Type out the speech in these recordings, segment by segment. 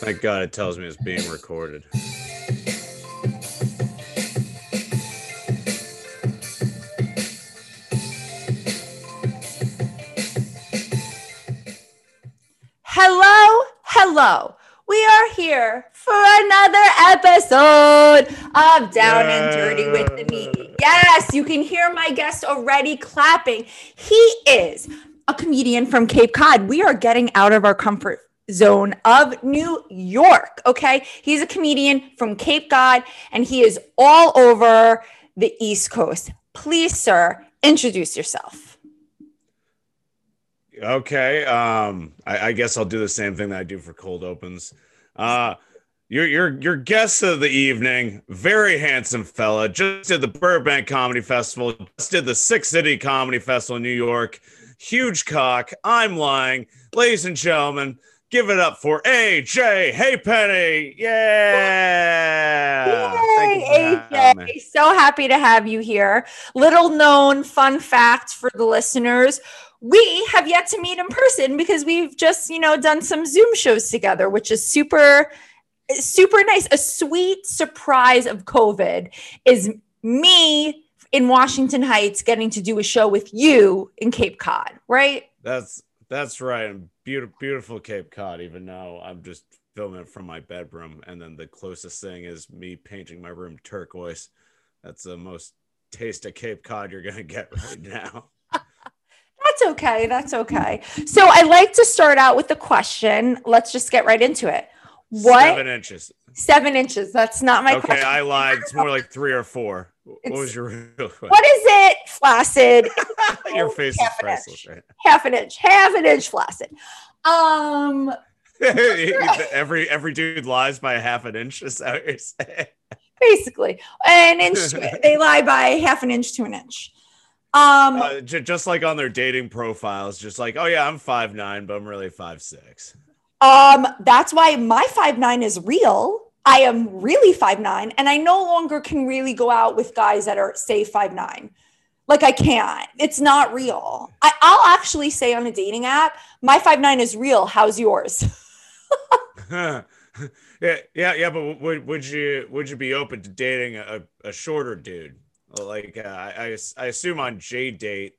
Thank God it tells me it's being recorded. Hello, hello. We are here for another episode of Down and Dirty with the Meat. Yes, you can hear my guest already clapping. He is a comedian from Cape Cod. We are getting out of our comfort zone of New York. Okay. He's a comedian from Cape Cod and he is all over the East Coast. Please, sir, introduce yourself. Okay. Um, I, I guess I'll do the same thing that I do for cold opens. Uh, your your your guest of the evening, very handsome fella, just did the Burbank Comedy Festival, just did the Six City Comedy Festival in New York. Huge cock. I'm lying, ladies and gentlemen. Give it up for AJ. Hapenny, yeah. Thank you for Yay. AJ. So happy to have you here. Little known fun fact for the listeners. We have yet to meet in person because we've just, you know, done some Zoom shows together, which is super, super nice. A sweet surprise of COVID is me in Washington Heights getting to do a show with you in Cape Cod, right? That's that's right. And beautiful, beautiful Cape Cod. Even though I'm just filming it from my bedroom, and then the closest thing is me painting my room turquoise. That's the most taste of Cape Cod you're gonna get right now. That's okay. That's okay. So I like to start out with the question. Let's just get right into it. What Seven inches. seven inches? That's not my Okay, question. I lied. It's more like three or four. What was your real question? What is it? Flaccid. Your face is Half an priceless. inch. Right? half an inch. Half an inch flaccid. Um, every every dude lies by a half an inch. Is that what you're saying? basically an inch. They lie by half an inch to an inch. Um, Uh, j- just like on their dating profiles, just like, oh yeah, I'm five nine, but I'm really five six. Um, that's why my five nine is real. I am really five nine, and I no longer can really go out with guys that are say five nine. Like I can't. It's not real. I, I'll actually say on a dating app, my five nine is real. How's yours? yeah, yeah, yeah. But would would you would you be open to dating a, a shorter dude? Like uh, I I I assume on JDate,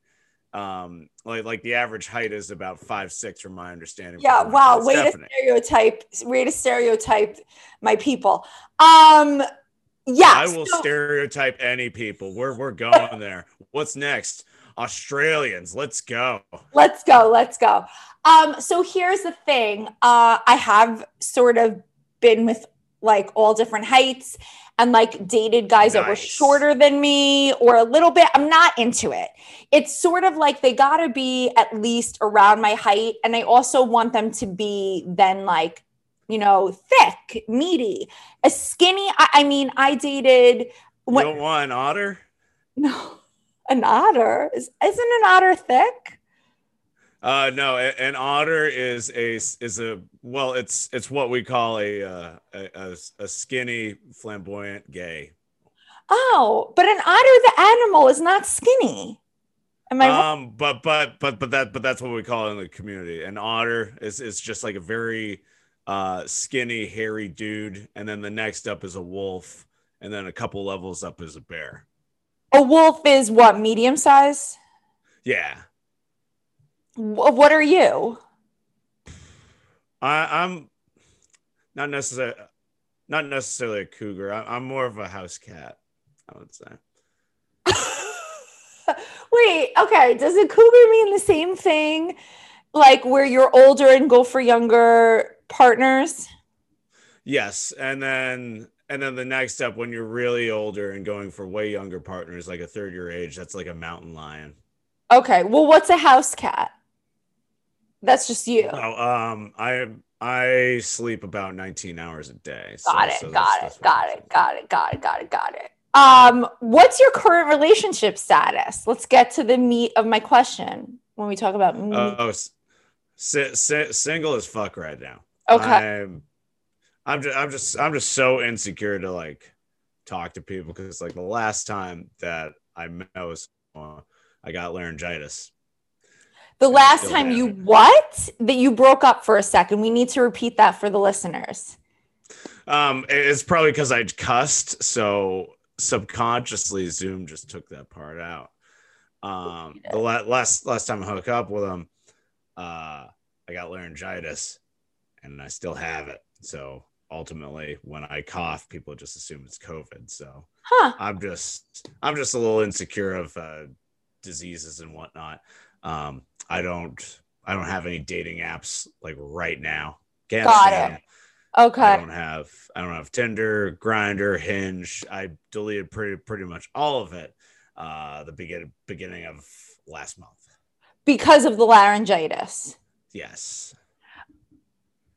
um, like like the average height is about five six from my understanding. Yeah. Wow. Way to stereotype. Way to stereotype my people. Um. Yeah. I will so- stereotype any people. We're we're going there. What's next? Australians. Let's go. let's go let's go um so here's the thing uh i have sort of been with like all different heights and like dated guys that were shorter than me or a little bit i'm not into it it's sort of like they got to be at least around my height and i also want them to be then like you know thick meaty a skinny i, I mean i dated You what don't want an otter? no an otter is isn't an otter thick Uh, no, an otter is a is a well, it's it's what we call a uh, a, a, skinny, flamboyant gay. Oh, but an otter, the animal, is not skinny. Am I? Um, but but but but that but that's what we call it in the community. An otter is is just like a very uh skinny, hairy dude, and then the next up is a wolf, and then a couple levels up is a bear. A wolf is what, medium size? Yeah, Wh- What are you? I, I'm not necessarily not necessarily a cougar. I, I'm more of a house cat. I would say. Wait, okay. Does a cougar mean the same thing? Like where you're older and go for younger partners? Yes, and then and then the next step when you're really older and going for way younger partners, like a third year age, that's like a mountain lion. Okay. Well, what's a house cat? That's just you. Oh, um, I I sleep about 19 hours a day. so- Got it. so got that's- it. that's Got it. Got it. Got it. Got it. Got it. Um, what's your current relationship status? Let's get to the meat of my question when we talk about meat. Oh, s- si- si- single as fuck right now. Okay. I'm, I'm just, I'm just, I'm just so insecure to like talk to people because like the last time that I met was, uh, I got laryngitis. The I last time you haven't. what? That you broke up for a second. We need to repeat that for the listeners. Um, it's probably because I cussed, so subconsciously Zoom just took that part out. Um, the la- last last time I hooked up with him, uh, I got laryngitis, and I still have it. So ultimately, when I cough, people just assume it's COVID. So Huh. I'm just I'm just a little insecure of uh, diseases and whatnot. Um, I don't I don't have any dating apps like right now. Can't Got stand it. 'em. I Okay. don't have I don't have Tinder, Grindr, Hinge. I deleted pretty pretty much all of it uh the begin, beginning of last month. Because of the laryngitis. Yes.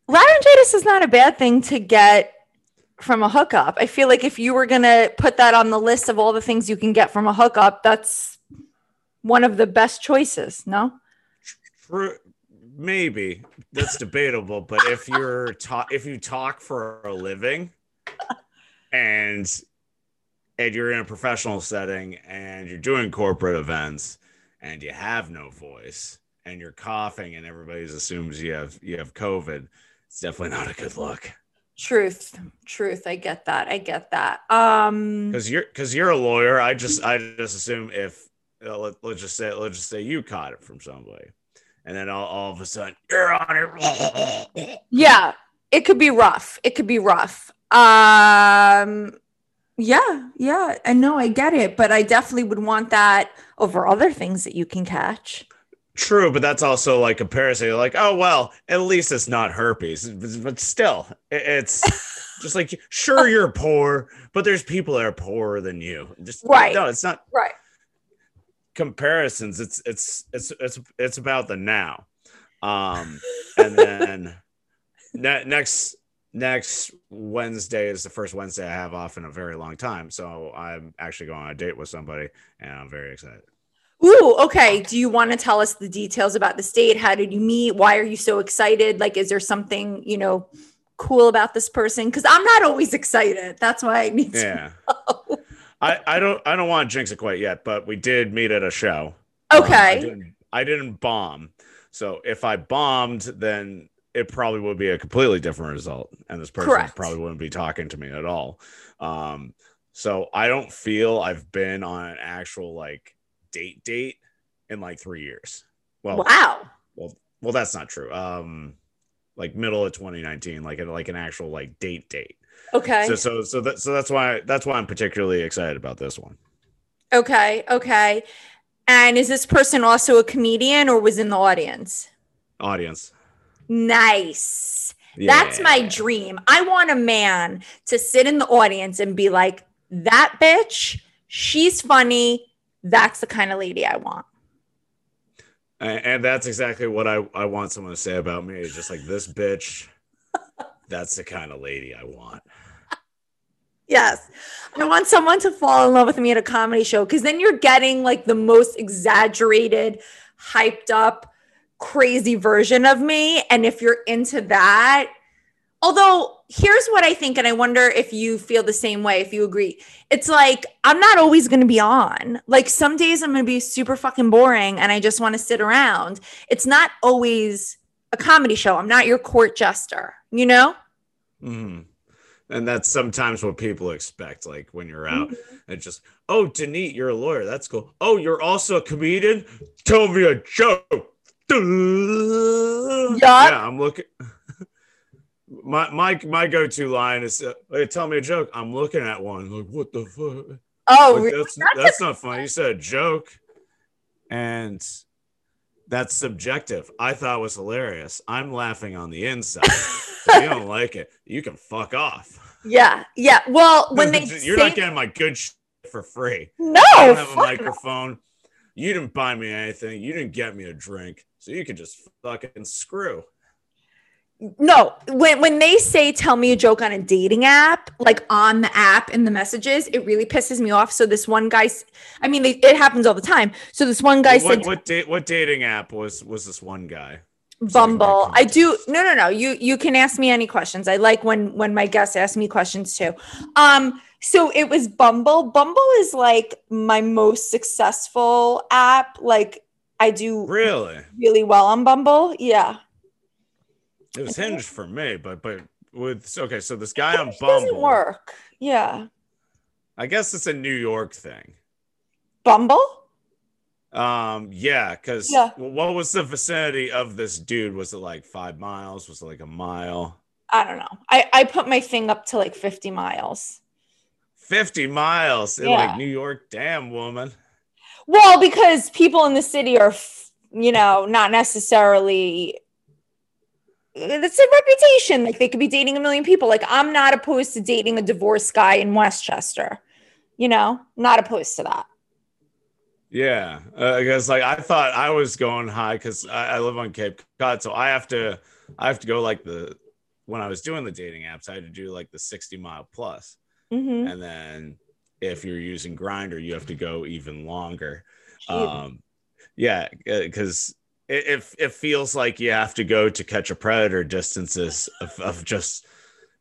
Laryngitis is not a bad thing to get from a hookup. I feel like if you were going to put that on the list of all the things you can get from a hookup, that's one of the best choices, no? True maybe that's debatable, but if you're ta- if you talk for a living and and you're in a professional setting and you're doing corporate events and you have no voice and you're coughing and everybody assumes you have you have COVID, it's definitely not a good look. Truth. Truth. I get that. I get that. Um because you're because you're a lawyer i just i just assume if uh, let, let's just say let's just say you caught it from somebody and then all, all of a sudden you're on it yeah, it could be rough. It could be rough. Um yeah, yeah. I know I get it, but I definitely would want that over other things that you can catch. True but that's also like comparison You're like oh well at least it's not herpes but but still it's just like sure you're poor but there's people that are poorer than you just Right. no it's not Right. comparisons it's it's it's it's it's about the now um and then ne- next next wednesday is the first wednesday i have off in a very long time so i'm actually going on a date with somebody and i'm very excited Ooh, okay. Do you want to tell us the details about the state? How did you meet? Why are you so excited? Like, is there something, you know, cool about this person? Because I'm not always excited. That's why I need to yeah know. i i don't i don't want to jinx it quite yet but we did meet at a show Um, I Okay. didn't, I didn't bomb so if i bombed then it probably would be a completely different result and this person Correct. probably wouldn't be talking to me at all um so i don't feel i've been on an actual like date date in like three years well wow. well well, that's not true um like middle of 2019 like like an actual like date date Okay. so so so that, so that's why that's why i'm particularly excited about this one okay. Okay. And is this person also a comedian or was in the audience? audience Nice. That's my dream. I want a man to sit in the audience and be like, that bitch, she's funny. That's the kind of lady I want. And, that's exactly what I, I want someone to say about me. It's just like this bitch. That's the kind of lady I want. Yes. I want someone to fall in love with me at a comedy show because then you're getting like the most exaggerated, hyped up, crazy version of me. And if you're into that, although here's what I think, and I wonder if you feel the same way, if you agree. It's like I'm not always going to be on. Like some days I'm going to be super fucking boring and I just want to sit around. It's not always a comedy show. I'm not your court jester, you know? Mm-hmm. And that's sometimes what people expect. Like when you're out, it's just, oh, Denise, you're a lawyer. That's cool. Oh, you're also a comedian. Tell me a joke. Yeah, I'm looking. My my my go-to line is, uh, "Hey, tell me a joke." I'm looking at one. Like, what the fuck? Oh, Like, re- that's that's not funny. You said a joke, and that's subjective. I thought it was hilarious. I'm laughing on the inside. if you don't like it, you can fuck off. yeah, yeah. Well, when they you're say, not getting my good shit for free. no, I don't have a fuck no. microphone. You didn't buy me anything. You didn't get me a drink, so you can just fucking screw. No, when when they say tell me a joke on a dating app, like on the app in the messages, it really pisses me off. So this one guy, i mean, they, it happens all the time. So this one guy what said what, da- what dating app was was this one guy? Bumble. I do no no no. You you can ask me any questions. I like when when my guests ask me questions too. Um so it was Bumble. Bumble is like my most successful app. Like I do Really? really well on Bumble. Yeah. It was hinged for me, but but with okay, so this guy on Bumble, work. Yeah. I guess it's a New York thing. Bumble? Um, yeah, because Yeah. what was the vicinity of this dude? Was it like five miles? Was it like a mile? I don't know. I, I put my thing up to like 50 miles. 50 miles in Yeah. like New York. Damn, woman. Well, because people in the city are, you know, not necessarily. It's a reputation. Like they could be dating a million people. Like I'm not opposed to dating a divorced guy in Westchester. You know, not opposed to that. Yeah, because like I thought I was going high because I, I live on Cape Cod, so I have to I have to go like the when I was doing the dating apps, I had to do like the 60 mile plus. hmm and then if you're using Grindr you have to go even longer um yeah because it, it, it feels like you have to go to catch a predator distances of, of just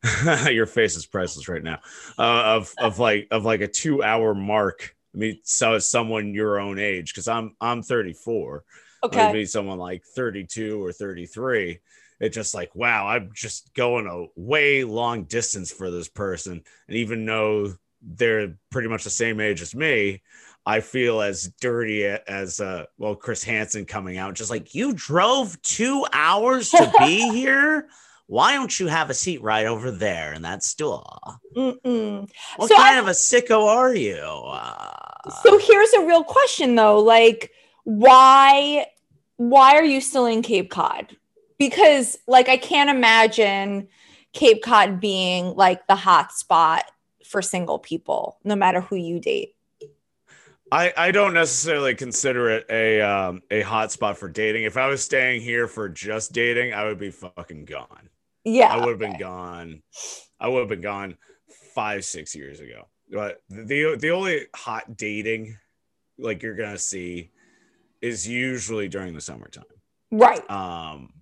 your face is priceless right now uh, of of like of like a two hour mark i mean so someone your own age because i'm i'm 34 Okay. Meet someone like 32 or 33, it's just like, wow, I'm just going a way long distance for this person. And even though they're pretty much the same age as me, I feel as dirty as, uh, well, Chris Hansen coming out, just like, you drove two hours to be here. Why don't you have a seat right over there in that stool? Mm-mm. What So kind I- of a sicko are you? Uh, So here's a real question though, like why why are you still in Cape Cod? Because like I can't imagine Cape Cod being like the hot spot for single people, no matter who you date. I, I don't necessarily consider it a um, a hotspot for dating. If I was staying here for just dating, I would be fucking gone. Yeah. I would have been gone. I would have been gone five six years ago. But the the only hot dating like you're gonna see is usually during the summertime. Right. Um,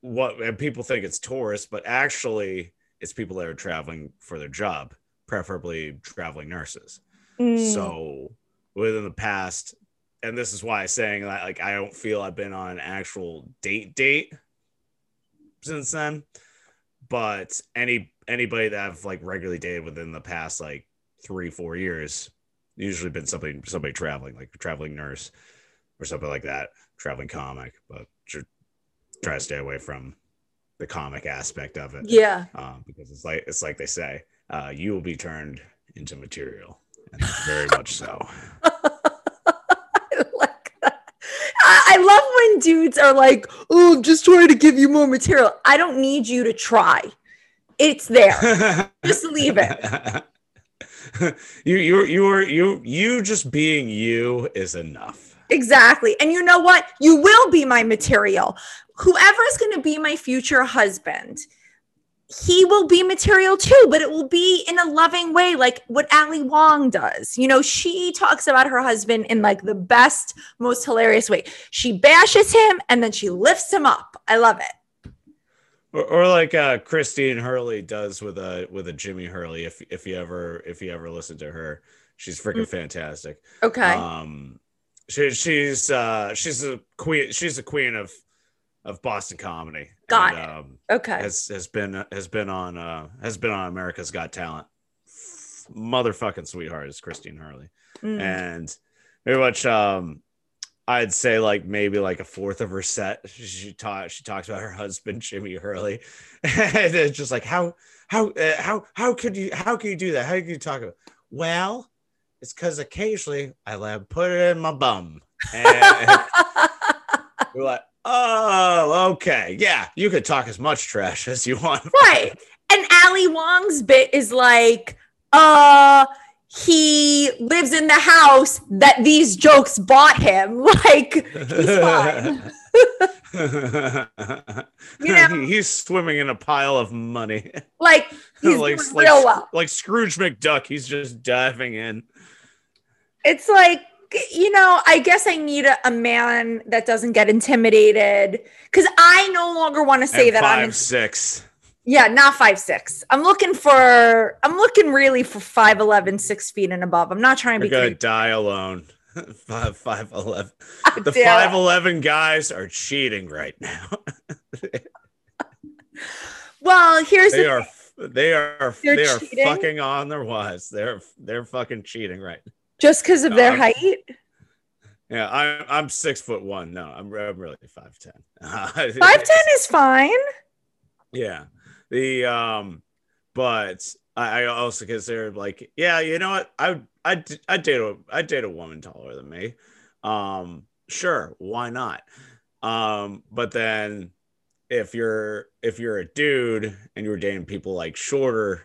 what and people think it's tourists, but actually it's people that are traveling for their job, preferably traveling nurses. Mm, So within the past, and this is why I'm saying that like I don't feel I've been on an actual date date since then. But any anybody that I've like regularly dated within the past like three, four years, usually been somebody somebody traveling, like a traveling nurse or something like that, traveling comic, but tr- try to stay away from the comic aspect of it yeah. um, because it's like it's like they say, uh, you will be turned into material, very much so. I like that. I I love when dudes are like, "Oh, I'm just trying to give you more material." I don't need you to try. It's there. Just leave it. you you you are you you just being you is enough. Exactly. And you know what? You will be my material. Whoever is going to be my future husband, he will be material too, but it will be in a loving way, like what Ali Wong does. You know, she talks about her husband in like the best, most hilarious way. She bashes him and then she lifts him up. I love it. Or, or like uh, Christine Hurley does with a with a Jimmy Hurley. If if you ever if you ever listen to her, she's freaking Mm. fantastic. Okay. Um, she, she's uh, she's a queen. She's a queen of of Boston comedy. Got and, it. Um, okay. has has been has been on uh, has been on America's Got Talent. Motherfucking sweetheart is Christine Hurley, Mm. and very much um, I'd say like maybe like a fourth of her set. She, taught she talks about her husband Jimmy Hurley, and it's just like how how uh, how how could you how can you do that? How can you talk about? Well, it's because occasionally I let put it in my bum, and we're like, oh, okay, yeah, you could talk as much trash as you want. right. And Ali Wong's bit is like, uh, he lives in the house that these jokes bought him. Like, he's fine. You know- he's swimming in a pile of money, Like, he's like, doing like, real well. like Scrooge McDuck. He's just diving in. It's like, you know, I guess I need a, a man that doesn't get intimidated because I no longer want to say At that five I'm, six. yeah, not five, six. I'm looking for, I'm looking really for 5'11, six feet and above. I'm not trying to You're be gonna creepy. die alone. five five eleven. God The five eleven guys are cheating right now. Well, here's they the are they are They're they are cheating? fucking on their wives. They're they're fucking cheating right. now. Just because of their I'm- height. Yeah, I'm I'm six foot one. No, I'm, I'm really five ten. Five ten is fine. Yeah. The um but I, I also consider like, yeah, you know what? I I I date a I date a woman taller than me. Um sure, why not? Um but then if you're if you're a dude and you're dating people like shorter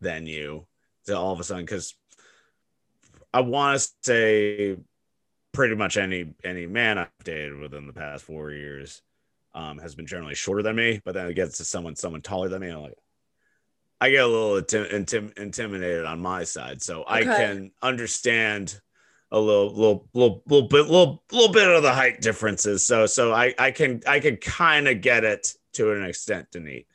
than you, so all of a sudden cuz I want to say pretty much any any man I've dated within the past 4 years um, has been generally shorter than me, but then it gets to someone someone taller than me, I'm like, I get a little intim- intim- intimidated on my side, so I can understand a little little little little bit little little bit of the height differences. So so I I can I can kind of get it to an extent, Denise.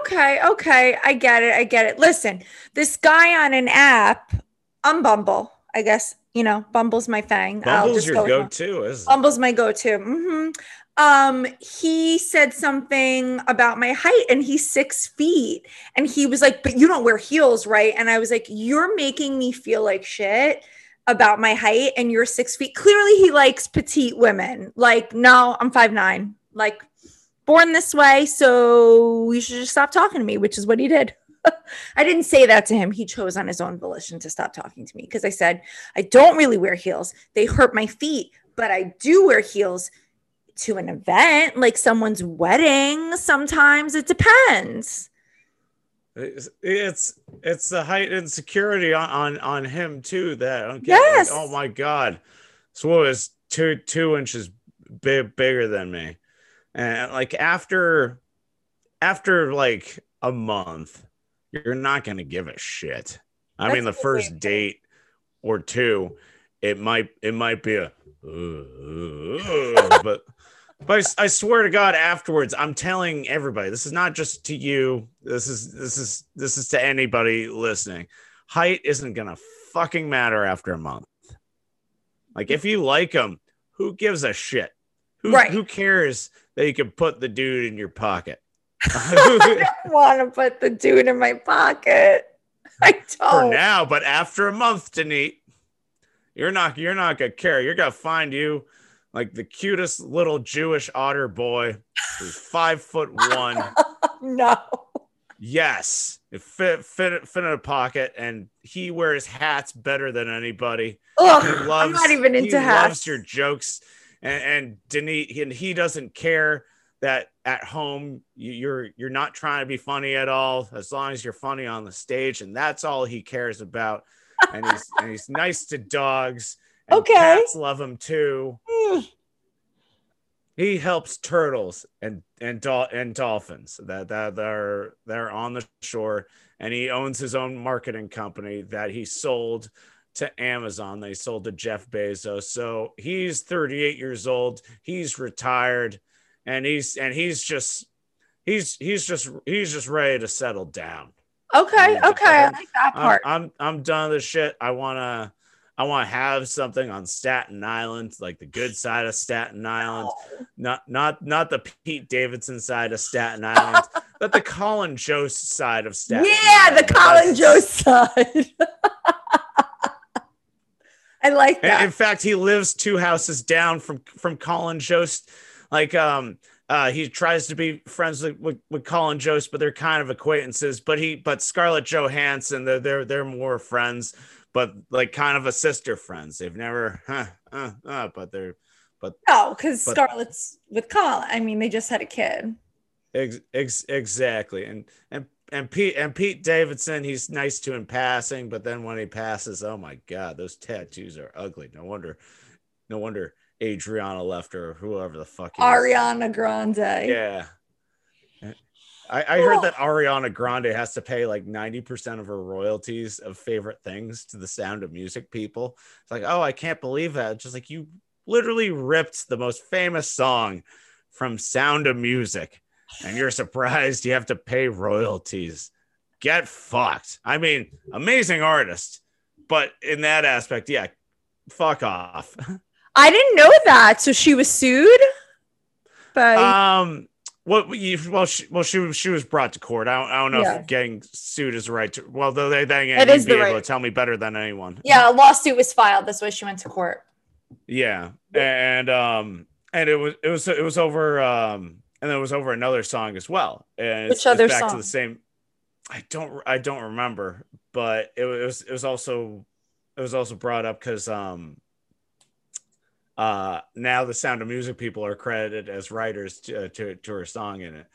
Okay, okay, I get it. I get it. Listen, this guy on an app, I'm Bumble. I guess you know Bumble's my thing. I'll Bumble's just your go go to, is Bumble's my go-to. Mm-hmm. Um, he said something about my height, and he's six feet, and he was like, "But you don't wear heels, right?" And I was like, "You're making me feel like shit." About my height, and you're six feet. Clearly, he likes petite women. Like, no, I'm five nine. Like, born this way, so you should just stop talking to me, which is what he did. I didn't say that to him. He chose on his own volition to stop talking to me because I said, I don't really wear heels. They hurt my feet, but I do wear heels to an event, like someone's wedding. Sometimes it depends. It's it's, it's the height insecurity on, on on him too that I. Yes. Like, oh my god, woman is two two inches big, bigger than me, and like after after like a month, you're not gonna give a shit. I That's mean, the a good way first date or two, it might it might be a, but but I I, swear to God, afterwards, I'm telling everybody, this is not just to you. This is this is this is to anybody listening. Height isn't gonna fucking matter after a month. Like if you like them, who gives a shit? Who Right. who cares that you can put the dude in your pocket? I don't want to put the dude in my pocket. I For don't. now, but after a month, Denise, you're not you're not gonna care. You're gonna find you like the cutest little Jewish otter boy who's five foot one. no. Yes, it fit fit fit in a pocket, and he wears hats better than anybody. Ugh, He loves. I'm not even into he into loves hats. your jokes, and and Denise, and he doesn't care that at home you- you're you're not trying to be funny at all, as long as you're funny on the stage, and that's all he cares about. And he's and he's nice to dogs. And Okay. cats love him too. Mm. He helps turtles and and dol- and dolphins that that they're they're on the shore, and he owns his own marketing company that he sold to Amazon. They sold to Jeff Bezos. So he's 38 years old. He's retired, and he's and he's just he's he's just he's just ready to settle down. Okay, okay, I I'm- like that I'm, part. I'm I'm done with this shit. I wanna I wanna have something on Staten Island, like the good side of Staten Island, oh. not not not the Pete Davidson side of Staten Island, but the Colin Jost side of Staten yeah, Island. the Colin Jost side. I like that. in fact, he lives two houses down from from Colin Jost. Like um uh he tries to be friends with, with, Colin Jost, but they're kind of acquaintances. But he but Scarlett Johansson, they're they're they're more friends, but like kind of a sister friends. They've never huh, uh, uh, but they're but no, because Scarlett's with Colin. I mean, they just had a kid. Ex- ex- exactly. And and and Pete and Pete Davidson, he's nice to in passing, but then when he passes, oh my god, those tattoos are ugly. No wonder, no wonder Adriana left or whoever the fuck. is. Ariana Grande. Yeah. I, I heard that Ariana Grande has to pay like 90% of her royalties of favorite things to the sound of music people. It's like, oh, I can't believe that. Just like you literally ripped the most famous song from Sound of Music and you're surprised you have to pay royalties. Get fucked. I mean, amazing artist, but in that aspect, yeah, fuck off. I didn't know that. So she was sued. But Um, what you well, she, well, she was she was brought to court. I don't, I don't know Yeah. if getting sued is the right. To, well, though they they It you'd be the able right- to tell me better than anyone. yeah, a lawsuit was filed. That's why she went to court. Yeah, and um, and it was it was it was over um, and it was over another song as well. And Which it's, other it's back to the same. I don't I don't remember, but it was it was also it was also brought up because um. Uh, now the Sound of Music people are credited as writers to, to to her song in it.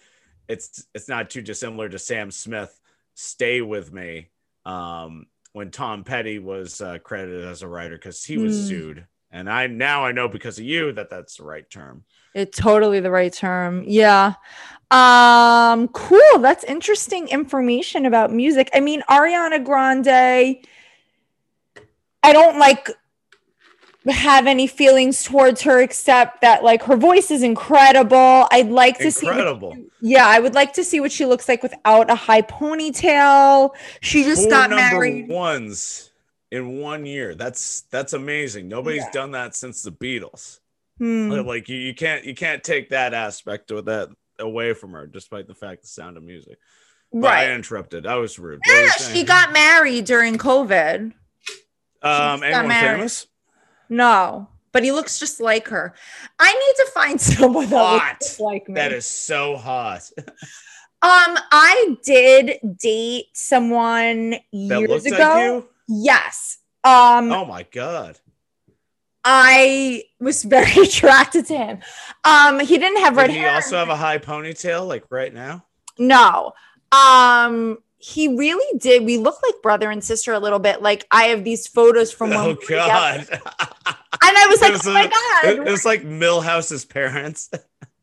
It's it's not too dissimilar to Sam Smith, "Stay with Me," um, when Tom Petty was uh, credited as a writer because he was Hmm. sued. And I now I know because of you that that's the right term. It's totally the right term. Yeah. Um cool. That's interesting information about music. I mean, Ariana Grande I don't like have any feelings towards her except that like her voice is incredible. I'd like to see Incredible. she- yeah, I would like to see what she looks like without a high ponytail. She just Four got married. ones in one year. That's that's amazing. Nobody's Yeah. done that since the Beatles. Hmm. Like you, you can't you can't take that aspect of that away from her, despite the fact the sound of music. But I Right. interrupted. I was rude. What were you Yeah, she got married during COVID. um anyone famous? No, but he looks just like her. I need to find someone that Hot. looks like me. That is so hot. um, I did date someone that years ago. like you. Yes. Um, Oh my god. I was very attracted to him. Um, he didn't have red Did he hair. also have a high ponytail like right now? no. Um, he really did. We look like brother and sister a little bit. Like I have these photos from when we Oh were god. and I was like, was oh my god, it, it was like Milhouse's parents.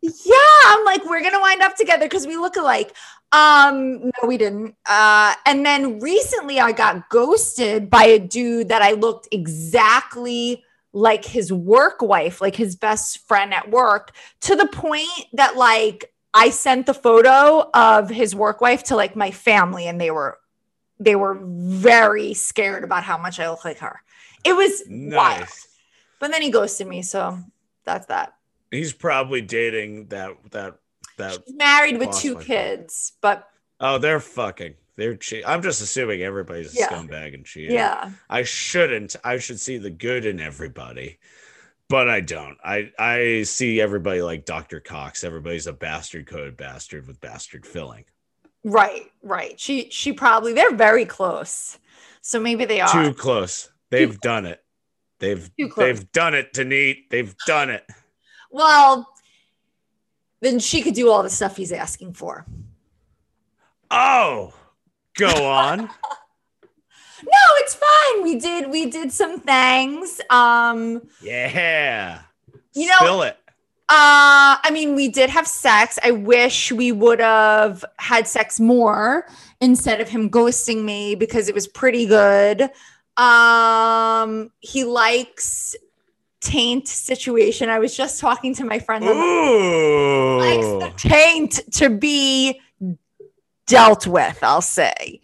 Yeah, I'm like, we're gonna wind up together because we look alike. Um, no, we didn't. Uh, and then recently I got ghosted by a dude that I looked exactly like his work wife, like his best friend at work, to the point that like I sent the photo of his work wife to like my family, and they were they were very scared about how much I look like her. It was wild. nice. But then he ghosted me, so that's that. He's probably dating that that that. He's married with two like that. kids, but Oh, they're fucking. They're cheat. I'm just assuming everybody's a Yeah. scumbag and cheating. yeah. I shouldn't. I should see the good in everybody, but I don't. I I see everybody like Dr. Cox. Everybody's a bastard coded bastard with bastard filling. Right, right. She she probably they're very close. So maybe they are. Too close. They've done it. They've they've done it, Taneet. They've done it. Well, then she could do all the stuff he's asking for. Oh, go on. No, it's fine. We did we did some things. Um yeah. You know- Spill it. Uh, I mean, we did have sex. I wish we would have had sex more instead of him ghosting me because it was pretty good. Um, he likes taint situation. I was just talking to my friend. Ooh. likes the taint to be dealt with, I'll say.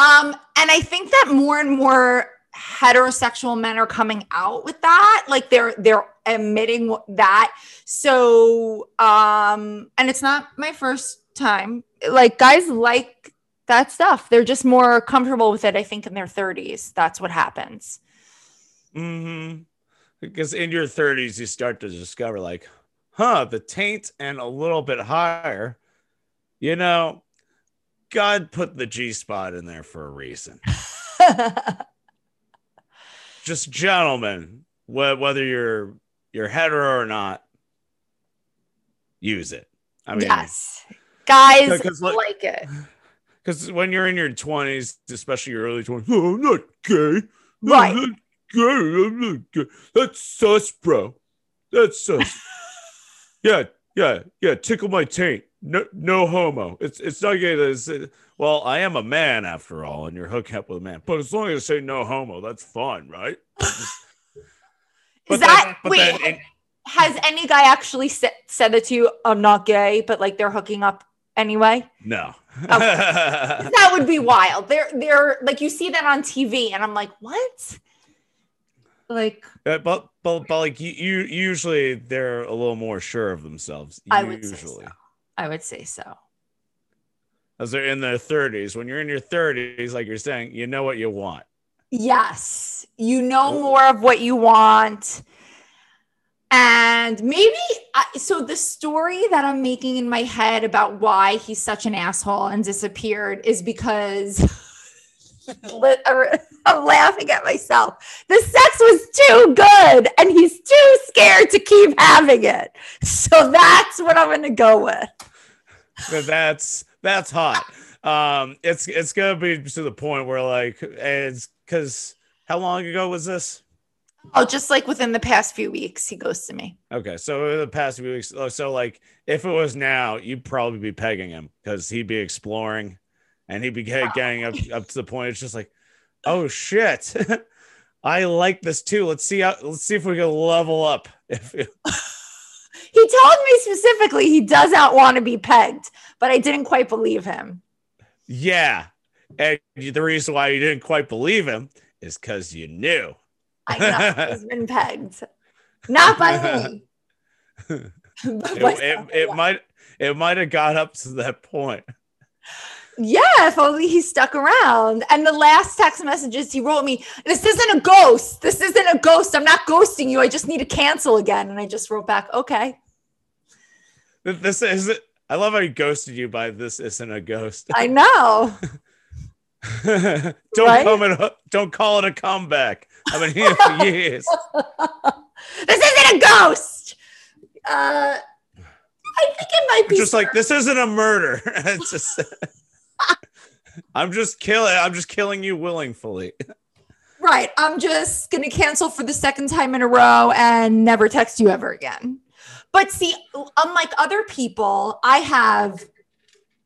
Um, and I think that more and more heterosexual men are coming out with that. Like they're they're admitting that. So um, and it's not my first time. Like guys like that stuff. They're just more comfortable with it, I think, in their 30s. That's what happens. Mm-hmm. Because in your 30s, you start to discover, like, huh, the taint and a little bit higher. You know, God put the G spot in there for a reason. Just gentlemen, wh- whether you're you're hetero or not, use it. I mean, yes. Guys like- like it. because when you're in your 20s, especially your early 20s, oh, I'm not gay. Right. I'm not gay. I'm not gay. That's sus, bro. That's sus. yeah, yeah, yeah. Tickle my taint. No, no homo. It's it's not gay. It's, well, I am a man after all, and you're hooking up with a man. But as long as I say no homo, that's fine, right? Is that wait? has any guy actually sa- said it to you? I'm not gay, but like they're hooking up anyway. No. That would be wild. They're they're like you see that on TV, and I'm like, what? Like Uh, but, but but like you, you usually they're a little more sure of themselves. I would say usually, so. I would say so. as they're in their thirties. When you're in your thirties, like you're saying, you know what you want. Yes, you know more of what you want. And maybe I, so the story that I'm making in my head about why he's such an asshole and disappeared is because I'm laughing at myself. The sex was too good and he's too scared to keep having it. So that's what I'm going to go with. That's that's hot. Um, it's it's gonna be to the point where like it's because how long ago was this? Oh, just like within the past few weeks, he goes to me. Okay, so the past few weeks. oh, So like, if it was now, you'd probably be pegging him because he'd be exploring, and he'd be get- getting up up to the point. It's just like, oh shit, I like this too. Let's see how. Let's see if we can level up. If He told me specifically he does not want to be pegged, but I didn't quite believe him. yeah, and the reason why you didn't quite believe him is because you knew. I know he's been pegged, not by me. It, by it, it might it might have got up to that point. Yeah, if only he stuck around. And the last text messages he wrote me, this isn't a ghost. This isn't a ghost. I'm not ghosting you. I just need to cancel again. And I just wrote back, okay. This is I love how he ghosted you by this isn't a ghost. I know. don't Right? come it don't call it a comeback. I've been here for years. this isn't a ghost. Uh, I think it might be just like this isn't a murder. it's just I'm just killing I'm just killing you willingly. Right. I'm just going to cancel for the second time in a row and never text you ever again. But see, unlike other people, I have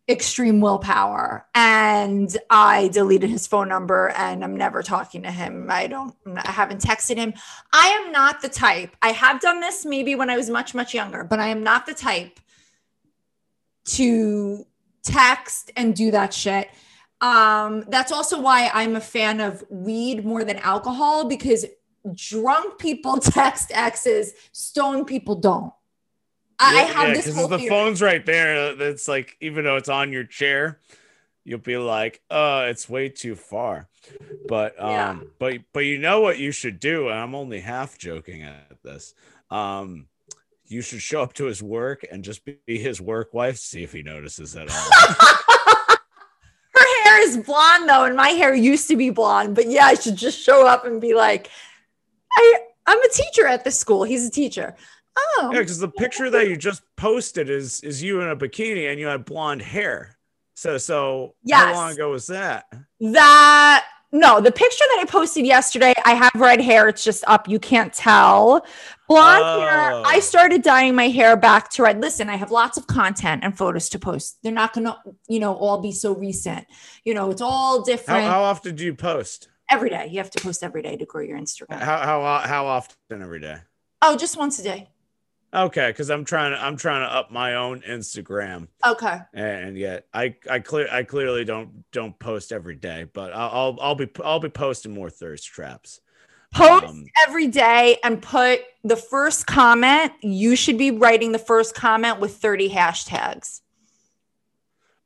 extreme willpower and I deleted his phone number and I'm never talking to him. I don't, I haven't texted him. I am not the type, I have done this maybe when I was much, much younger, but I am not the type to text and do that shit. Um, that's also why I'm a fan of weed more than alcohol because drunk people text exes, stone people don't. I Yeah, have yeah, this whole the theory. phone's right there. It's like even though it's on your chair, you'll be like, "Uh, it's way too far." But um, Yeah. but but you know what you should do, and I'm only half joking at this. Um, you should show up to his work and just be his work wife, see if he notices at all. Her hair is blonde though, and my hair used to be blonde. But yeah, I should just show up and be like, I I'm a teacher at this school. He's a teacher. Oh, yeah, because the picture that you just posted is is you in a bikini and you had blonde hair. So so Yes. how long ago was that? that no, the picture that I posted yesterday, I have red hair. It's just up. You can't tell. Blonde hair. Oh. I started dyeing my hair back to red. Listen, I have lots of content and photos to post. They're not gonna, you know, all be so recent. You know, it's all How, different how often do you post? every day. You have to post every day to grow your Instagram. How how how often every day? Oh, just once a day. Okay, because I'm trying to I'm trying to up my own Instagram, Okay. and yet I I clear I clearly don't don't post every day, but I'll I'll, I'll be I'll be posting more thirst traps. Post Um, every day and put the first comment. You should be writing the first comment with 30 hashtags.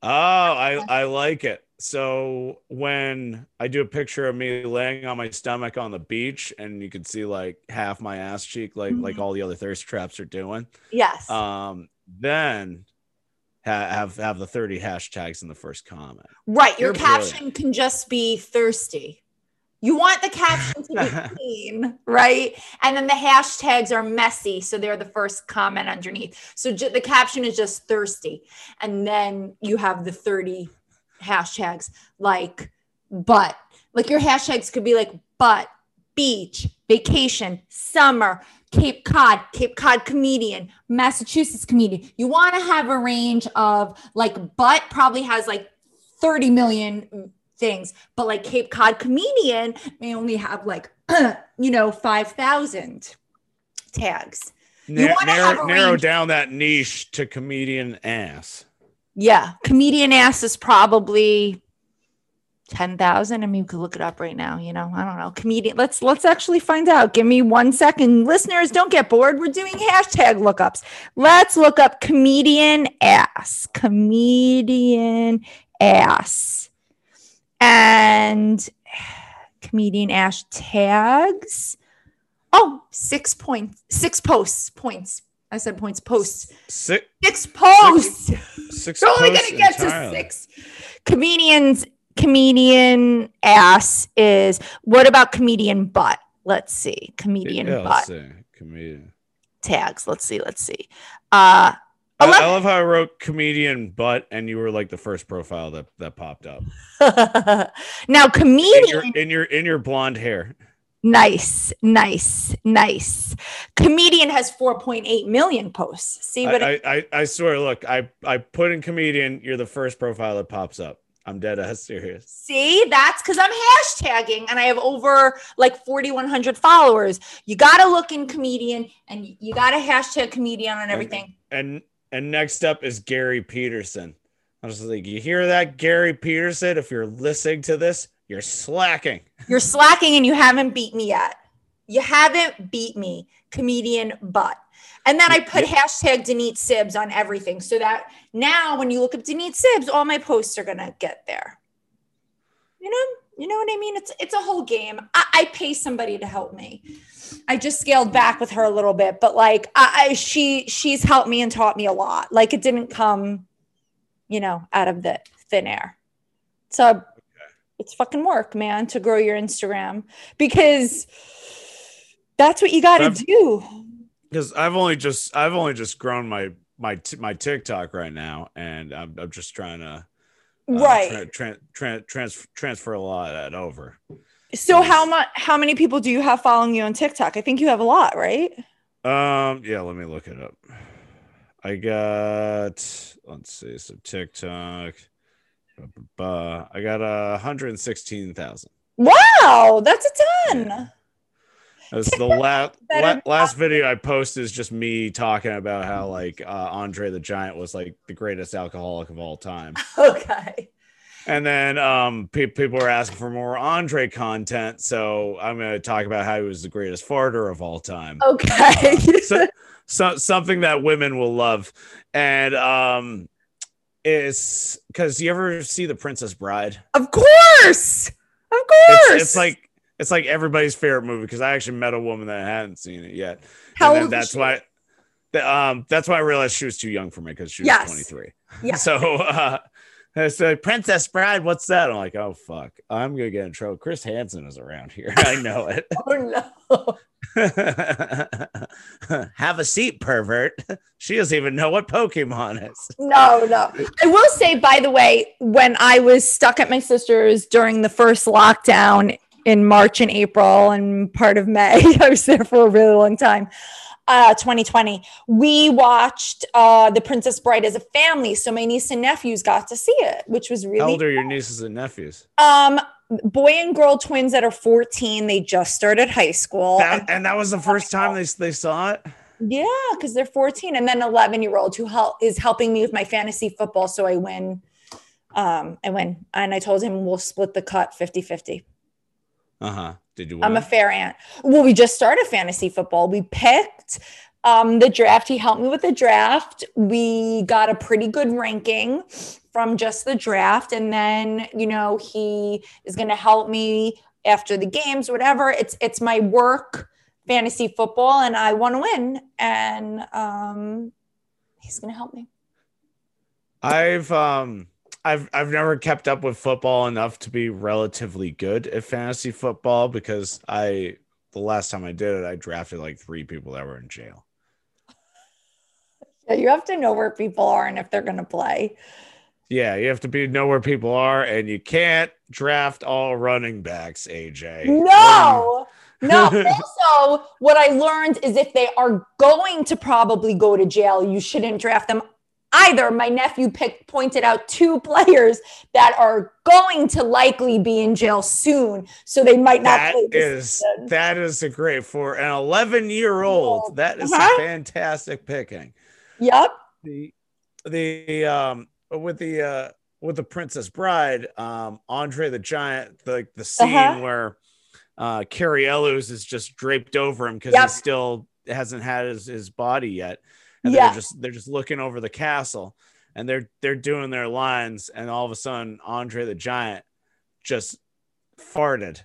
Oh, I I like it. So when I do a picture of me laying on my stomach on the beach, and you can see like half my ass cheek, like like Mhm. all the other thirst traps are doing, Yes. um, then ha- have have the thirty hashtags in the first comment. Right. Your You're caption can just be thirsty. You want the caption to be clean, right? And then the hashtags are messy. So they're the first comment underneath. So ju- the caption is just thirsty. And then you have the 30 hashtags like but. Like your hashtags could be like but, beach, vacation, summer, Cape Cod, Cape Cod comedian, Massachusetts comedian. You want to have a range of like, but probably has like 30 million things, but like Cape Cod comedian may only have like, you know, 5,000 tags. You Na- narrow, narrow down that niche to comedian ass. Yeah. Comedian ass is probably 10,000. I mean, you could look it up right now, you know. I don't know. Comedian. Let's let's actually find out. Give me 1 second. Listeners, don't get bored. We're doing hashtag lookups. Let's look up comedian ass. Comedian ass. And comedian ass tags. Oh, six points. Six posts. Points. I said points. Posts. Six, Six posts. six You're only posts gonna get entirely. to six. Comedians, comedian ass is what about comedian butt? Let's see. Comedian Yeah, butt see. Comedian. tags. Let's see. Let's see. Uh I, I love how I wrote comedian butt, and you were like the first profile that that popped up. now In comedian your in your in your blonde hair. Nice, nice, nice. Comedian has 4.8 million posts. See what I, I, I I swear. Look, I I put in comedian. You're the first profile that pops up. I'm dead ass serious. See, that's because I'm hashtagging and I have over like 4,100 followers. You got to look in comedian and you- you got to hashtag comedian on everything. And and next up is Gary Peterson. I was like, you hear that, Gary Peterson? If you're listening to this, you're slacking. You're slacking and you haven't beat me yet. You haven't beat me, comedian butt. And then I put hashtag Denise Sibs on everything so that now when you look up Denise Sibs, all my posts are gonna get there. You know, you know what I mean? It's it's a whole game. I, I pay somebody to help me. I just scaled back with her a little bit, but like I, I she she's helped me and taught me a lot. Like it didn't come, you know, out of the thin air. So it's fucking work, man, to grow your Instagram because that's what you got to do. Because I've only just I've only just grown my my t- my TikTok right now, and I'm I'm just trying to uh, right. tra- tra- trans- transfer a lot of that over. so how much how many people do you have following you on TikTok? I think you have a lot, right? Um, yeah, let me look it up. I got let's see, so TikTok. Uh, I got a uh, hundred sixteen thousand. Wow, that's a ton. That's the last la- last video I posted is just me talking about how like uh, Andre the Giant was like the greatest alcoholic of all time, Okay. and then um pe- people were asking for more Andre content, so I'm gonna talk about how he was the greatest farter of all time. Okay. so, so something that women will love and um is because you ever see the princess bride of course. Of course. it's, it's like it's like everybody's favorite movie because i actually met a woman that hadn't seen it yet How and old that's why um that's why i realized she was too young for me because she was Yes. 23 Yeah. so uh I said, Princess Bride, what's that? I'm like, oh fuck, I'm gonna get in trouble. Chris Hansen is around here. I know it. Oh no. Have a seat, pervert. She doesn't even know what Pokemon is. No, no. I will say, by the way, when I was stuck at my sister's during the first lockdown in March and April and part of May, I was there for a really long time. Uh, 2020, we watched uh, The Princess Bride as a family. So my niece and nephews got to see it, which was really. How old are your nieces and nephews? um boy and girl twins that are 14. They just started high school. That, and that was the first time they, they saw it. Yeah, because they're 14. And then 11 year old who help is helping me with my fantasy football. So I win. Um, I win. And I told him we'll split the cut 50 50. Uh huh. Did you? Win? I'm a fair aunt. Well, we just started fantasy football. We picked um, the draft. He helped me with the draft. We got a pretty good ranking from just the draft. And then, you know, he is going to help me after the games, whatever. It's it's my work fantasy football and I want to win. And um, he's going to help me. I've um I've I've never kept up with football enough to be relatively good at fantasy football because I the last time I did it I drafted like three people that were in jail. Yeah, you have to know where people are and if they're going to play. Yeah, you have to be know where people are, and you can't draft all running backs. AJ. No. No. also, what I learned is if they are going to probably go to jail, you shouldn't draft them either. My nephew picked pointed out two players that are going to likely be in jail soon, so they might not That play this is season. that is a great for an 11 year old. That is Uh-huh. a fantastic picking. Yep. The the um with the uh with the Princess Bride, um, Andre the Giant, the the scene Uh-huh. where uh, Cary Elwes is just draped over him because Yep. he still hasn't had his, his body yet, and Yeah. they're just they're just looking over the castle, and they're they're doing their lines, and all of a sudden Andre the Giant just farted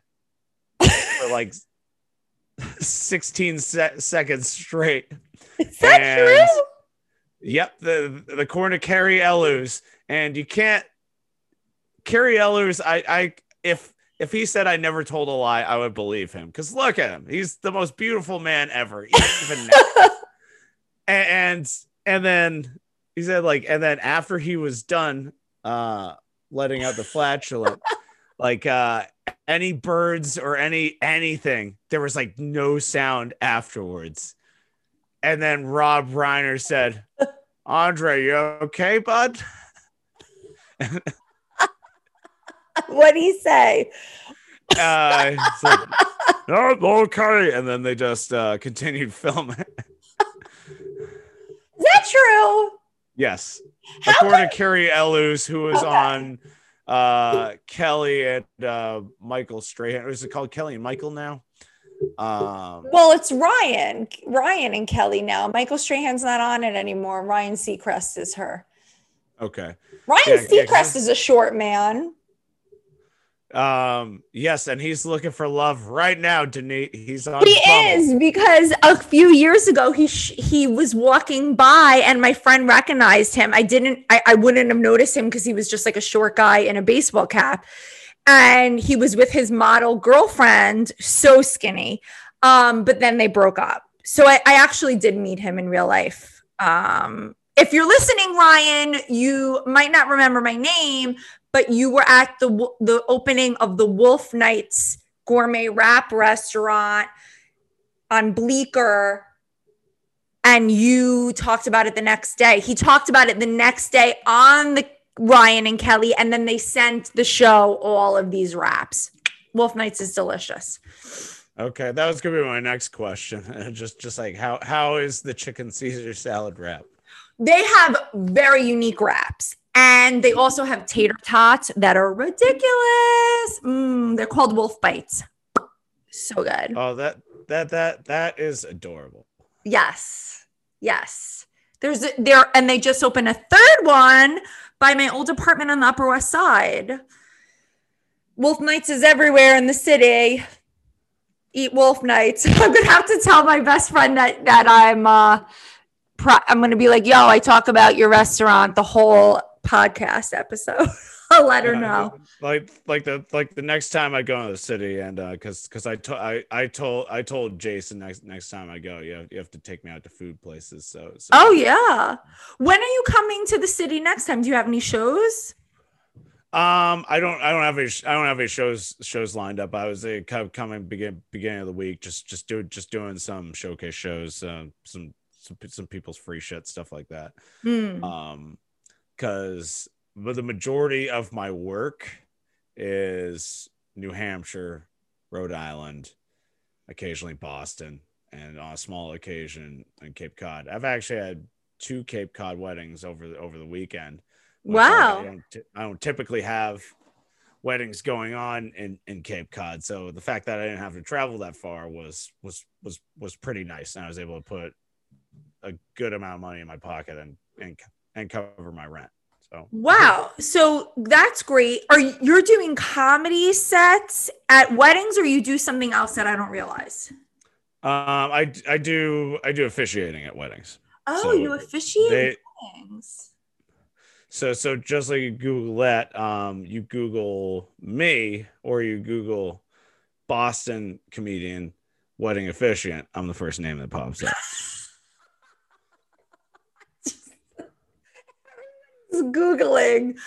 for like 16 se- seconds straight. Is that And- true? Yep, the the corner Cary Elwes, and you can't Cary Elwes. I I if if he said I never told a lie, I would believe him. Because look at him, he's the most beautiful man ever, even now. and, and and then he said like, and then after he was done, uh, letting out the flatulent, like uh, any birds or any anything, there was like no sound afterwards. And then Rob Reiner said, Andre, you okay, bud? What'd he say? Uh, like, "Oh, okay. And then they just uh, continued filming. Is that true? yes. How According to Cary Elwes, who was Okay. on uh, Kelly and uh, Michael Strahan. Is it called Kelly and Michael now? Um, Well, it's Ryan, Ryan and Kelly now. Michael Strahan's not on it anymore. Ryan Seacrest is her. okay. Ryan Yeah, yeah, Seacrest is a short man. Um, yes, and he's looking for love right now, Denise. He's on He is because a few years ago he sh- he was walking by and my friend recognized him. I didn't I, I wouldn't have noticed him because he was just like a short guy in a baseball cap. And he was with his model girlfriend, so skinny. Um, but then they broke up. So I, I actually did meet him in real life. Um, if you're listening, Ryan, you might not remember my name, but you were at the the opening of the Wolfnights gourmet wrap restaurant on Bleecker and you talked about it the next day. He talked about it the next day on the Ryan and Kelly and then they sent the show all of these wraps. Wolfnights is delicious. Okay, that was gonna be my next question. just just like how how is the chicken Caesar salad wrap? They have very unique wraps. And they also have tater tots that are ridiculous. Mm, they're called Wolf Bites. So good. Oh, that that that that is adorable. Yes. Yes. There's there and they just opened a third one by my old apartment on the Upper West Side. Wolfnights is everywhere in the city. Eat Wolfnights. I'm gonna have to tell my best friend that that I'm uh pro- I'm gonna be like, yo, I talk about your restaurant the whole podcast episode. I'll let her know. Like like the like the next time I go to the city and uh cuz cuz I to- I I told I told Jason next next time I go, you have, you have to take me out to food places. So, so Oh yeah. When are you coming to the city next time? Do you have any shows? Um, I don't, I don't have any, I don't have any shows, shows lined up. I was uh, kind of coming begin, beginning of the week, just, just do, just doing some showcase shows, uh, some, some, some people's free shit, stuff like that. Hmm. Um, because but the majority of my work is New Hampshire, Rhode Island, occasionally Boston, and on a small occasion in Cape Cod. I've actually had two Cape Cod weddings over the, over the weekend. Wow. I don't, I don't typically have weddings going on in, in Cape Cod. So the fact that I didn't have to travel that far was was was was pretty nice. And I was able to put a good amount of money in my pocket and and, and cover my rent. So Wow. So that's great. Are you you're doing comedy sets at weddings or you do something else that I don't realize? um I I do I do officiating at weddings. Oh, So you officiate They weddings. so so just like you Google that, um you Google me or you Google Boston comedian wedding officiant. I'm the first name that pops up. Googling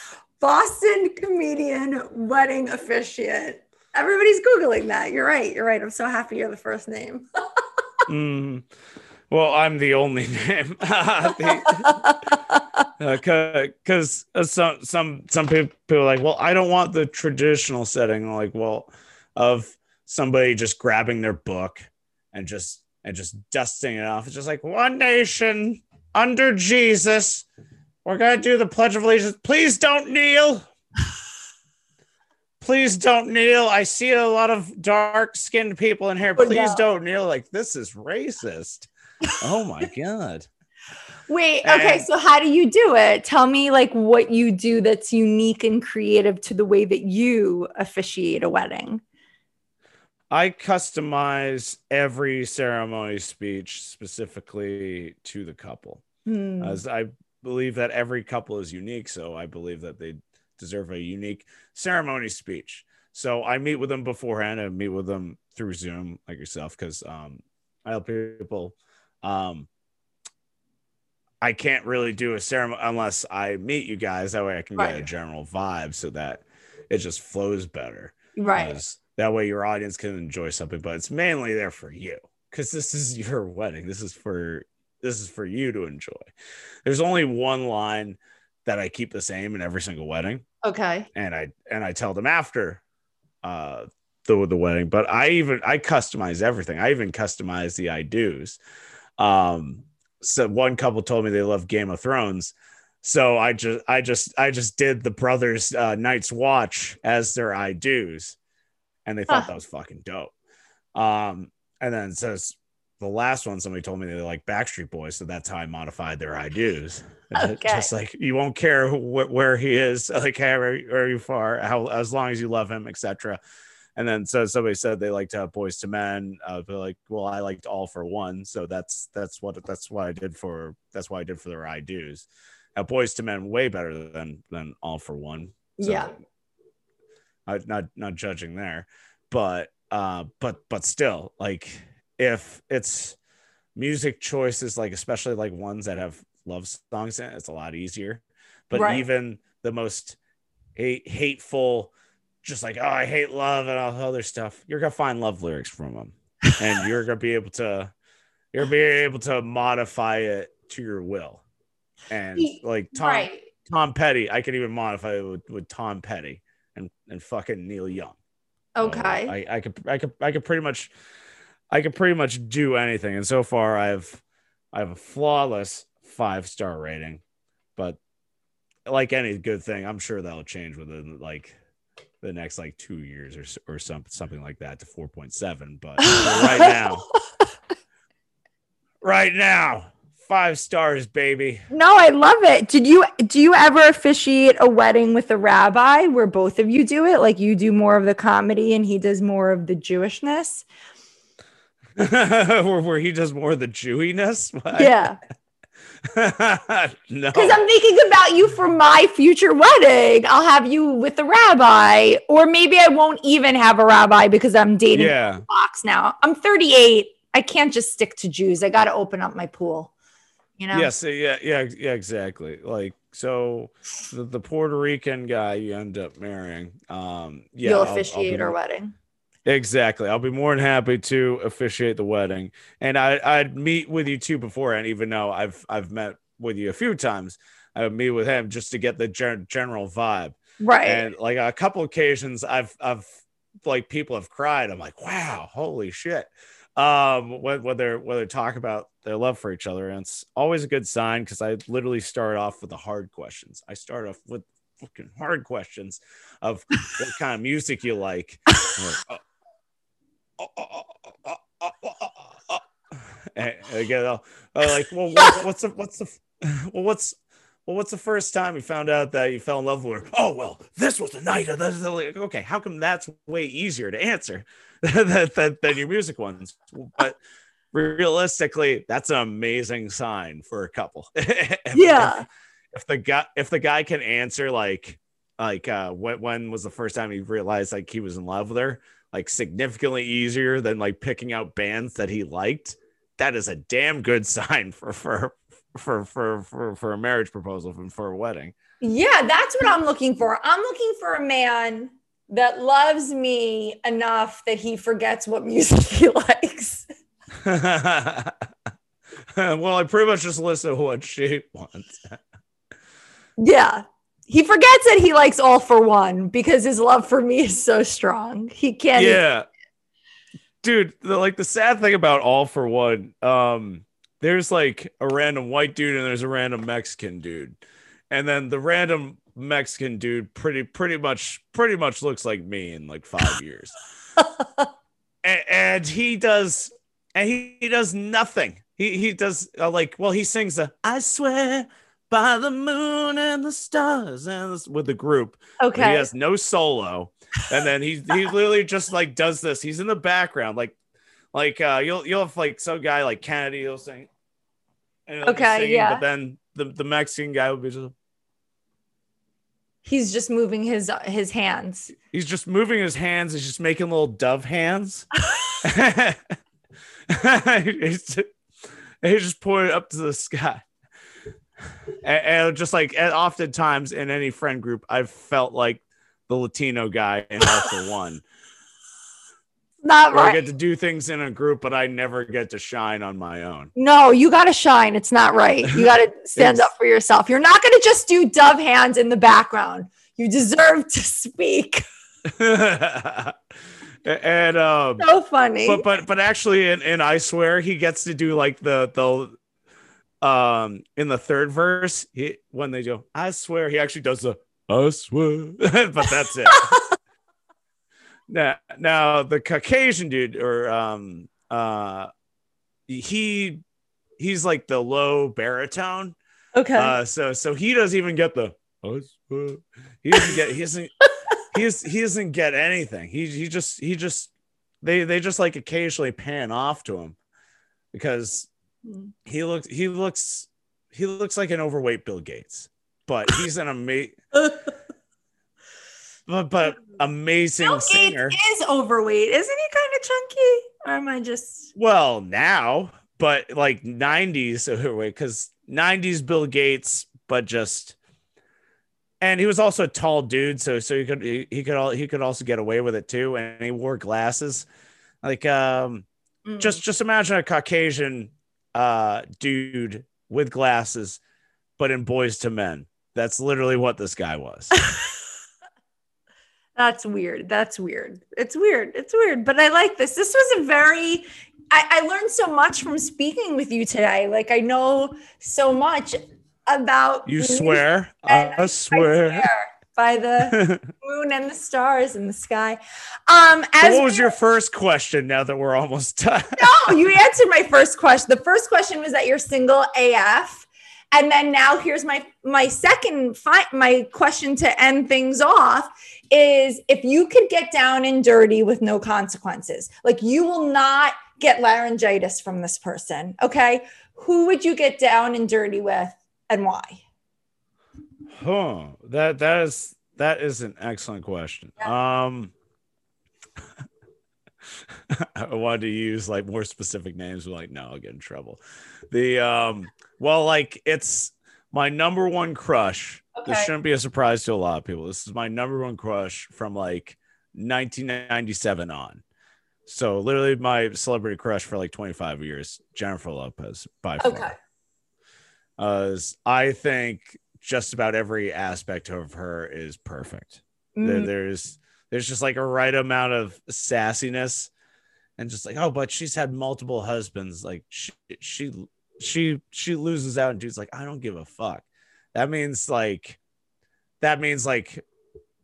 Boston comedian wedding officiant. Everybody's Googling that. You're right. You're right. I'm so happy you're the first name. Mm, well, I'm the only name. Because uh, some some some people are like, well, I don't want the traditional setting. Like, well, of somebody just grabbing their book and just and just dusting it off. It's just like one nation under Jesus, we're gonna do the Pledge of Allegiance. Please don't kneel. Please don't kneel. I see a lot of dark skinned people in here. Oh, Please don't kneel. Like, this is racist. Oh my God. Wait, okay, And- so how do you do it? Tell me like what you do that's unique and creative to the way that you officiate a wedding. I customize every ceremony speech specifically to the couple, Hmm. as I believe that every couple is unique. So I believe that they deserve a unique ceremony speech. So I meet with them beforehand. I meet with them through Zoom, like yourself, because um, I help people. Um, I can't really do a ceremony unless I meet you guys. That way I can get a general vibe so that it just flows better. right. That way your audience can enjoy something, but it's mainly there for you because this is your wedding. This is for this is for you to enjoy. There's only one line that I keep the same in every single wedding, Okay. and I and I tell them after uh the the wedding, but I even I customize everything. I even customize the I do's. Um so one couple told me they love Game of Thrones. So I just I just I just did the brothers uh Night's Watch as their I do's and they thought Huh. that was fucking dope. Um and then it says the last one somebody told me they like Backstreet Boys, so that's how I modified their I do's. Okay. Just like you won't care wh- where he is, like however where you far, how as long as you love him, etc. And then so somebody said they like to have Boyz II Men. Uh, but like, well, I liked All-4-One, so that's that's what that's what I did for that's what I did for their I do's. Now, Boyz II Men way better than than All-4-One. So, Yeah. I, not not judging there, but uh, but but still, like if it's music choices, like especially like ones that have love songs in it, it's a lot easier. But Right. even the most hate, hateful, just like oh, I hate love and all other stuff, you're gonna find love lyrics from them, and you're gonna be able to you're gonna be able to modify it to your will. And like Tom right. Tom Petty, I can even modify it with, with Tom Petty and and fucking Neil Young. So Okay. I, I could I could I could pretty much I could pretty much do anything. And so far I've I have a flawless five star rating. But like any good thing, I'm sure that'll change within like the next like two years or or something something like that to 4.7. But right now, right now, five stars, baby. No, I love it. Did you do you ever officiate a wedding with a rabbi where both of you do it? Like you do more of the comedy and he does more of the Jewishness? where, where he does more of the Jewiness. What? Yeah. no. Because I'm thinking about you for my future wedding. I'll have you with the rabbi, or maybe I won't even have a rabbi because I'm dating yeah. a box now. I'm 38. I can't just stick to Jews. I got to open up my pool. You know? Yes. Yeah. Yeah. Yeah. Exactly. Like so, the, the Puerto Rican guy you end up marrying. Um. Yeah. You'll I'll- I'll officiate our more- wedding. Exactly. I'll be more than happy to officiate the wedding, and I, I'd meet with you too beforehand, even though I've I've met with you a few times. I would meet with him just to get the gen- general vibe. Right. and like a couple occasions i've i've like people have cried i'm like wow holy shit um when, when they're when they talk about their love for each other and it's always a good sign because i literally start off with the hard questions i start off with fucking hard questions of what kind of music you like like, "Oh, and again I'll like well what, what's the what's the well what's well, what's the first time you found out that you fell in love with her? Oh, well, this was the night of the. Like, okay, how come that's way easier to answer than, than, than your music ones? But realistically, that's an amazing sign for a couple. If- yeah. If, if the guy if the guy can answer like like uh when, when was the first time he realized like he was in love with her like significantly easier than like picking out bands that he liked that is a damn good sign for for for for for, for a marriage proposal and for a wedding Yeah, that's what I'm looking for. I'm looking for a man that loves me enough that he forgets what music he likes. well i pretty much just listen to what she wants Yeah. He forgets that he likes All-4-One because his love for me is so strong. He can't. yeah dude the, like the sad thing about All-4-One um there's like a random white dude and there's a random mexican dude and then the random Mexican dude pretty pretty much pretty much looks like me in like five years. and, and he does and he, he does nothing. He he does uh, like well he sings a I swear by the moon and the stars and the, with the group. Okay. He has no solo, and then he he literally just like does this. He's in the background, like like uh you'll you'll have like some guy like Kennedy will sing. and he'll be Okay, singing, yeah. But then the the Mexican guy will be just He's just moving his his hands. he's just moving his hands. He's just making little dove hands. he's, just, he's just pointing up to the sky. And, and just like and oftentimes in any friend group, I've felt like the Latino guy in all for one. Not Where I get to do things in a group, but I never get to shine on my own. No, you got to shine. It's not right. You got to stand up for yourself. You're not going to just do dove hands in the background. You deserve to speak. and um So funny. but but but actually in I swear he gets to do like the the um in the third verse he when they go I swear he actually does the I swear but that's it. Now now the Caucasian dude or um uh he he's like the low baritone. Okay. uh so so he doesn't even get the I swear. He doesn't get he doesn't he, is, he doesn't get anything. He he just he just they they just like occasionally pan off to him because Mm. he looks he looks he looks like an overweight Bill Gates, but he's an amazing but, but amazing Bill singer. Gates is overweight. Isn't he kind of chunky? Or am I just. Well, now, but like 90s overweight because 90s Bill Gates, but just and he was also a tall dude, so so he could he, he could all he could also get away with it too, and he wore glasses. Like um Mm. just just imagine a Caucasian uh dude with glasses, but in Boyz II Men. That's literally what this guy was. That's weird. That's weird. It's weird. It's weird. But I like this. This was a very, I, I learned so much from speaking with you today. Like, I know so much about You music swear? I swear. By the moon and the stars in the sky. Um, as what was your first question now that we're almost done? no, you answered my first question. The first question was that you're single AF. And then now here's my my second fi- my question to end things off is if you could get down and dirty with no consequences. Like you will not get laryngitis from this person, okay? Who would you get down and dirty with and why? Huh. That that is that is an excellent question. Um I wanted to use like more specific names, but like no, I'll get in trouble. The um well, like it's my number one crush. This shouldn't be a surprise to a lot of people. This is my number one crush from like 1997 on. So literally my celebrity crush for like 25 years, Jennifer Lopez by far. Okay. Uh, I think just about every aspect of her is perfect. There- Mm, there's there's just like a right amount of sassiness and just like oh but she's had multiple husbands like she she she she loses out and dude's like i don't give a fuck that means like that means like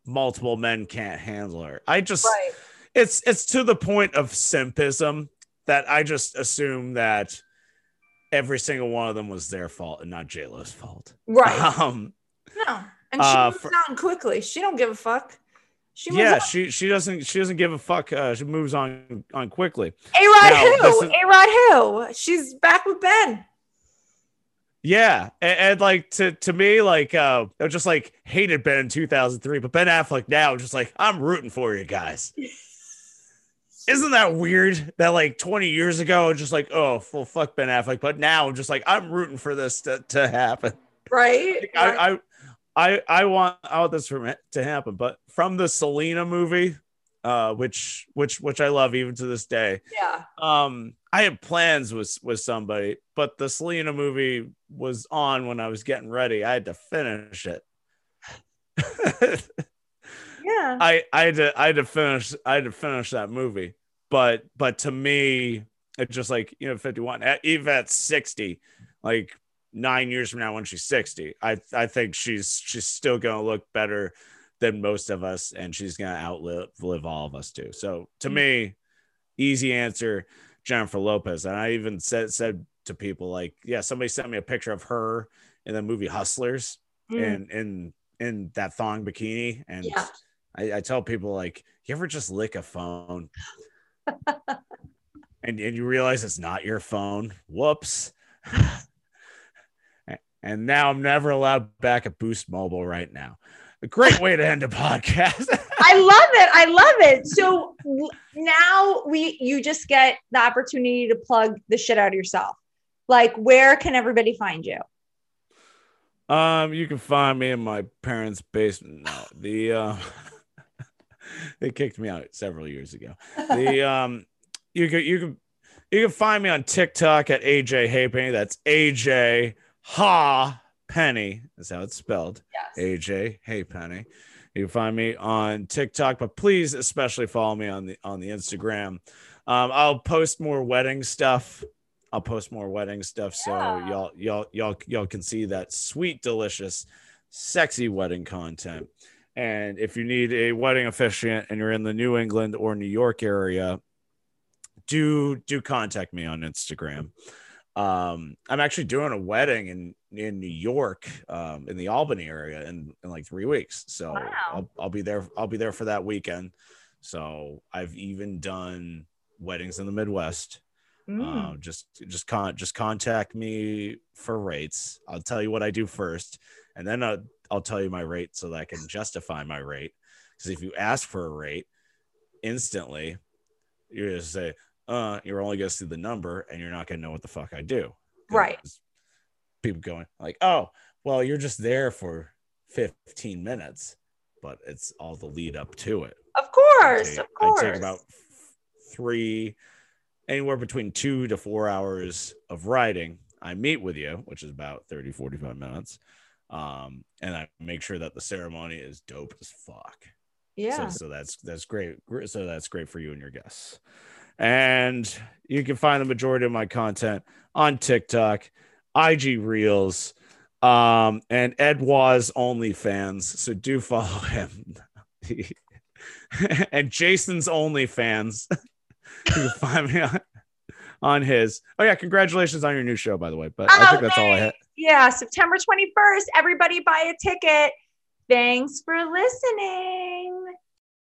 multiple men can't handle her i just right. it's it's to the point of simpism that i just assume that every single one of them was their fault and not j-lo's fault Right. um No. And she Uh, moves for- on quickly. She don't give a fuck. She moves yeah on. she she doesn't she doesn't give a fuck uh she moves on on quickly A Rod who? A Rod who? She's back with Ben. Yeah, and, and like to to me, like uh, I just like hated Ben in 2003, but Ben Affleck now, just like I'm rooting for you guys. Isn't that weird? That like 20 years ago, just like oh, well, fuck Ben Affleck, but now I'm just like I'm rooting for this to, to happen. Right? I, I I I want I want this from to happen, but from the Selena movie, uh, which which which I love even to this day. yeah. Um, I had plans with with somebody, but the Selena movie was on when I was getting ready. I had to finish it. Yeah. I I had to I had to finish I had to finish that movie. But but to me, it's just like you know, 51, at- even at 60, like nine years from now when she's 60. I I think she's she's still gonna look better than most of us, and she's gonna outlive live all of us too. So to Mm. me, easy answer, Jennifer Lopez. And I even said said to people like, yeah, somebody sent me a picture of her in the movie Hustlers Mm. and in in that thong bikini. And Yeah. I, I tell people like, you ever just lick a phone? and, and you realize it's not your phone. Whoops. and now I'm never allowed back at Boost Mobile right now. A great way to end a podcast. I love it. I love it. So now we you just get the opportunity to plug the shit out of yourself. Like where can everybody find you? Um, you can find me in my parents' basement. No, the uh, they kicked me out several years ago. The um, you can you can you can find me on TikTok at AJ Hey Penny. That's AJ Ha Penny. That's how it's spelled. Yes. AJ Hey Penny. You can find me on TikTok, but please especially follow me on the on the Instagram. Um, I'll post more wedding stuff. I'll post more wedding stuff so Yeah. y'all y'all y'all y'all can see that sweet, delicious, sexy wedding content. And if you need a wedding officiant and you're in the New England or New York area, do do contact me on Instagram. Um, I'm actually doing a wedding in in New York, um, in the Albany area in, in like three weeks. So Wow. I'll, I'll be there. I'll be there for that weekend. So I've even done weddings in the Midwest. Mm. Uh, just just con just contact me for rates. I'll tell you what I do first, and then I'll, I'll tell you my rate so that I can justify my rate. Because if you ask for a rate instantly, you're gonna say, "Uh, you're only gonna see the number, and you're not gonna know what the fuck I do." Right. People going like, "Oh, well, you're just there for 15 minutes," but it's all the lead up to it. Of course, take- of course. I take about three, anywhere between two to four hours of writing. I meet with you, which is about 30, 45 minutes. Um, and I make sure that the ceremony is dope as fuck. yeah. So, so that's that's great. So that's great for you and your guests. And you can find the majority of my content on TikTok, IG Reels, um, and Ed Waz OnlyFans. So do follow him. and Jason's OnlyFans. you can find me on, on his. Oh yeah, congratulations on your new show, by the way. But I oh, think that's all I had. Yeah, September 21st. Everybody buy a ticket. Thanks for listening.